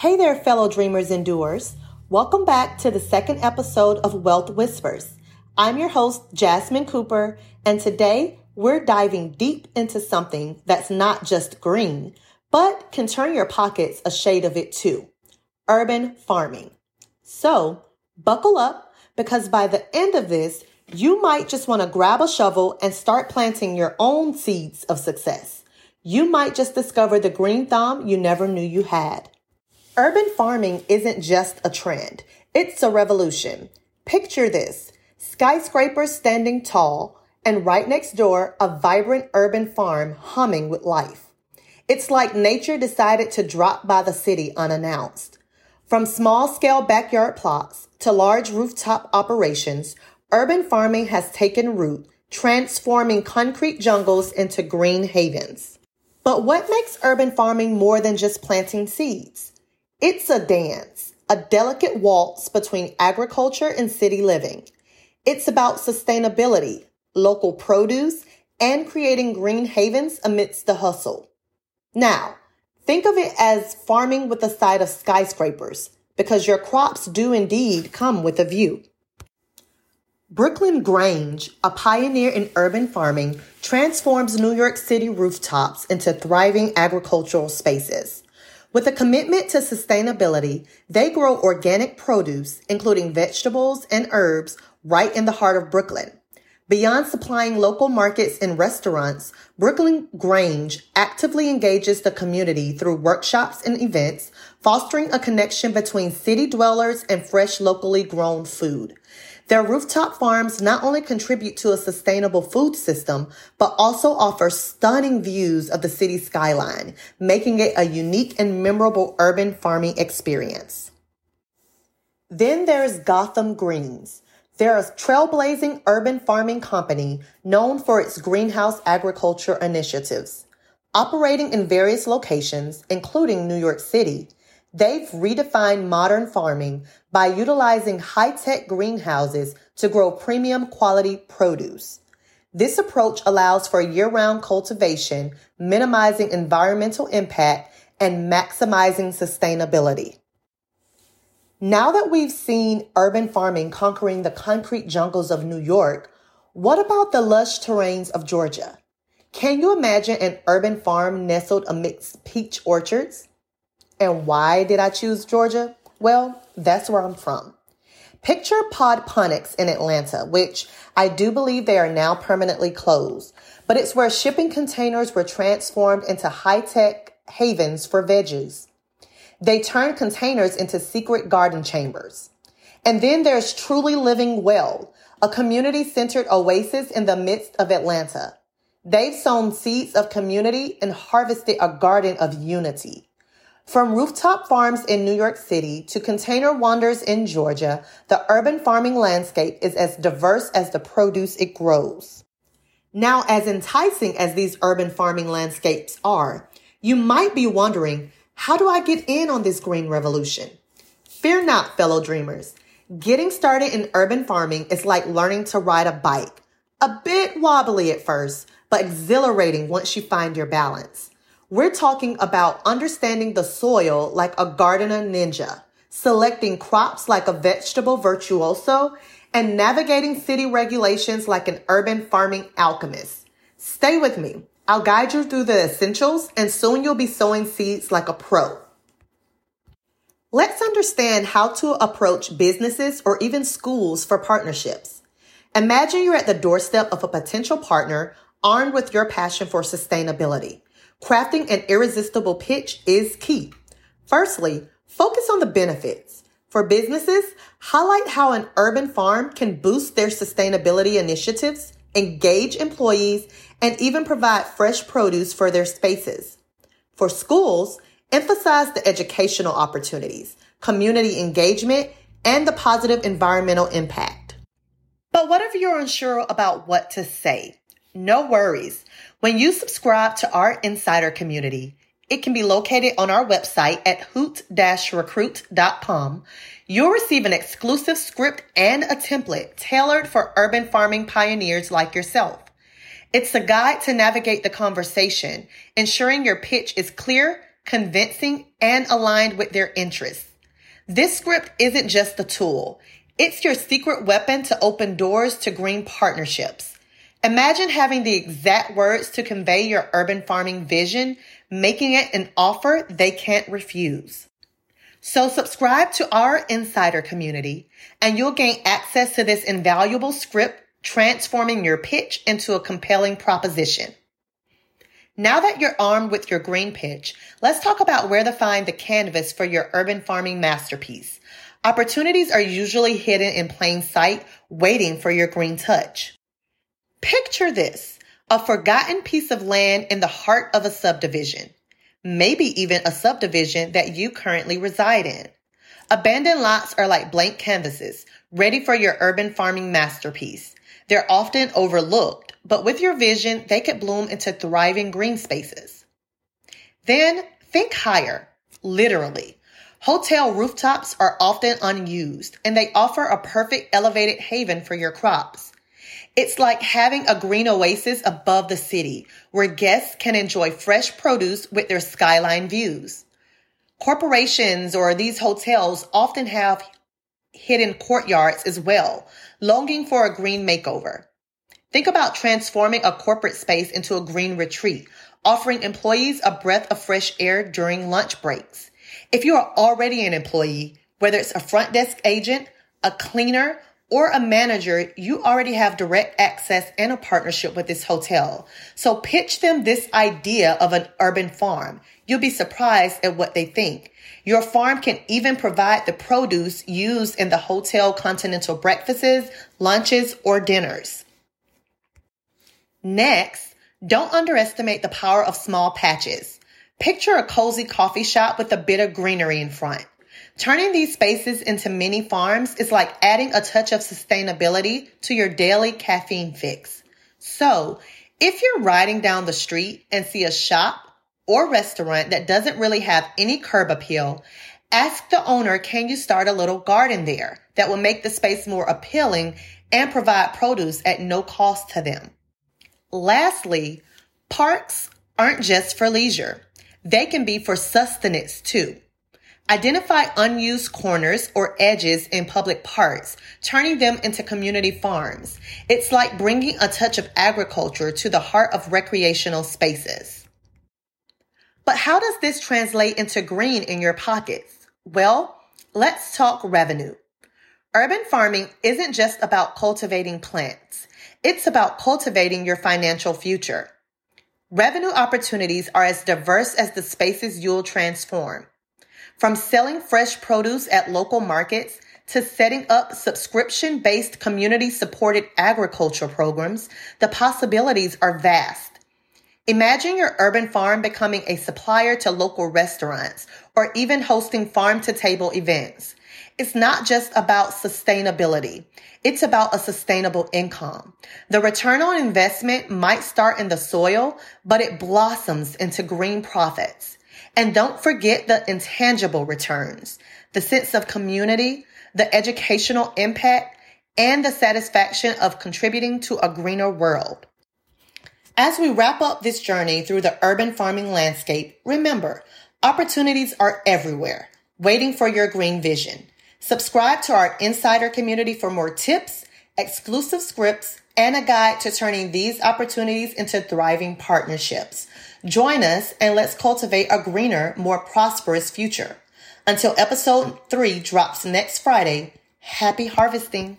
Hey there, fellow dreamers and doers. Welcome back to the second episode of Wealth Whispers. I'm your host, Jasmine Cooper, and today we're diving deep into something that's not just green, but can turn your pockets a shade of it too urban farming. So, buckle up because by the end of this, you might just want to grab a shovel and start planting your own seeds of success. You might just discover the green thumb you never knew you had. Urban farming isn't just a trend, it's a revolution. Picture this skyscrapers standing tall, and right next door, a vibrant urban farm humming with life. It's like nature decided to drop by the city unannounced. From small scale backyard plots to large rooftop operations, urban farming has taken root, transforming concrete jungles into green havens. But what makes urban farming more than just planting seeds? It's a dance, a delicate waltz between agriculture and city living. It's about sustainability, local produce, and creating green havens amidst the hustle. Now, think of it as farming with a side of skyscrapers, because your crops do indeed come with a view. Brooklyn Grange, a pioneer in urban farming, transforms New York City rooftops into thriving agricultural spaces. With a commitment to sustainability, they grow organic produce, including vegetables and herbs, right in the heart of Brooklyn. Beyond supplying local markets and restaurants, Brooklyn Grange actively engages the community through workshops and events, fostering a connection between city dwellers and fresh locally grown food. Their rooftop farms not only contribute to a sustainable food system, but also offer stunning views of the city skyline, making it a unique and memorable urban farming experience. Then there's Gotham Greens. They're a trailblazing urban farming company known for its greenhouse agriculture initiatives. Operating in various locations, including New York City, They've redefined modern farming by utilizing high tech greenhouses to grow premium quality produce. This approach allows for year round cultivation, minimizing environmental impact and maximizing sustainability. Now that we've seen urban farming conquering the concrete jungles of New York, what about the lush terrains of Georgia? Can you imagine an urban farm nestled amidst peach orchards? And why did I choose Georgia? Well, that's where I'm from. Picture Podponics in Atlanta, which I do believe they are now permanently closed, but it's where shipping containers were transformed into high tech havens for veggies. They turned containers into secret garden chambers. And then there's Truly Living Well, a community centered oasis in the midst of Atlanta. They've sown seeds of community and harvested a garden of unity. From rooftop farms in New York City to container wonders in Georgia, the urban farming landscape is as diverse as the produce it grows. Now, as enticing as these urban farming landscapes are, you might be wondering, how do I get in on this green revolution? Fear not, fellow dreamers. Getting started in urban farming is like learning to ride a bike. A bit wobbly at first, but exhilarating once you find your balance. We're talking about understanding the soil like a gardener ninja, selecting crops like a vegetable virtuoso, and navigating city regulations like an urban farming alchemist. Stay with me. I'll guide you through the essentials, and soon you'll be sowing seeds like a pro. Let's understand how to approach businesses or even schools for partnerships. Imagine you're at the doorstep of a potential partner armed with your passion for sustainability. Crafting an irresistible pitch is key. Firstly, focus on the benefits. For businesses, highlight how an urban farm can boost their sustainability initiatives, engage employees, and even provide fresh produce for their spaces. For schools, emphasize the educational opportunities, community engagement, and the positive environmental impact. But what if you're unsure about what to say? No worries. When you subscribe to our insider community, it can be located on our website at hoot-recruit.com. You'll receive an exclusive script and a template tailored for urban farming pioneers like yourself. It's a guide to navigate the conversation, ensuring your pitch is clear, convincing, and aligned with their interests. This script isn't just a tool. It's your secret weapon to open doors to green partnerships. Imagine having the exact words to convey your urban farming vision, making it an offer they can't refuse. So subscribe to our insider community and you'll gain access to this invaluable script transforming your pitch into a compelling proposition. Now that you're armed with your green pitch, let's talk about where to find the canvas for your urban farming masterpiece. Opportunities are usually hidden in plain sight, waiting for your green touch. Picture this, a forgotten piece of land in the heart of a subdivision, maybe even a subdivision that you currently reside in. Abandoned lots are like blank canvases, ready for your urban farming masterpiece. They're often overlooked, but with your vision, they could bloom into thriving green spaces. Then think higher, literally. Hotel rooftops are often unused and they offer a perfect elevated haven for your crops. It's like having a green oasis above the city where guests can enjoy fresh produce with their skyline views. Corporations or these hotels often have hidden courtyards as well, longing for a green makeover. Think about transforming a corporate space into a green retreat, offering employees a breath of fresh air during lunch breaks. If you are already an employee, whether it's a front desk agent, a cleaner, or a manager, you already have direct access and a partnership with this hotel. So pitch them this idea of an urban farm. You'll be surprised at what they think. Your farm can even provide the produce used in the hotel continental breakfasts, lunches, or dinners. Next, don't underestimate the power of small patches. Picture a cozy coffee shop with a bit of greenery in front. Turning these spaces into mini farms is like adding a touch of sustainability to your daily caffeine fix. So, if you're riding down the street and see a shop or restaurant that doesn't really have any curb appeal, ask the owner, can you start a little garden there that will make the space more appealing and provide produce at no cost to them? Lastly, parks aren't just for leisure. They can be for sustenance too. Identify unused corners or edges in public parks, turning them into community farms. It's like bringing a touch of agriculture to the heart of recreational spaces. But how does this translate into green in your pockets? Well, let's talk revenue. Urban farming isn't just about cultivating plants. It's about cultivating your financial future. Revenue opportunities are as diverse as the spaces you'll transform. From selling fresh produce at local markets to setting up subscription based community supported agriculture programs, the possibilities are vast. Imagine your urban farm becoming a supplier to local restaurants or even hosting farm to table events. It's not just about sustainability. It's about a sustainable income. The return on investment might start in the soil, but it blossoms into green profits. And don't forget the intangible returns, the sense of community, the educational impact, and the satisfaction of contributing to a greener world. As we wrap up this journey through the urban farming landscape, remember, opportunities are everywhere, waiting for your green vision. Subscribe to our insider community for more tips, exclusive scripts, and a guide to turning these opportunities into thriving partnerships. Join us and let's cultivate a greener, more prosperous future. Until episode three drops next Friday, happy harvesting.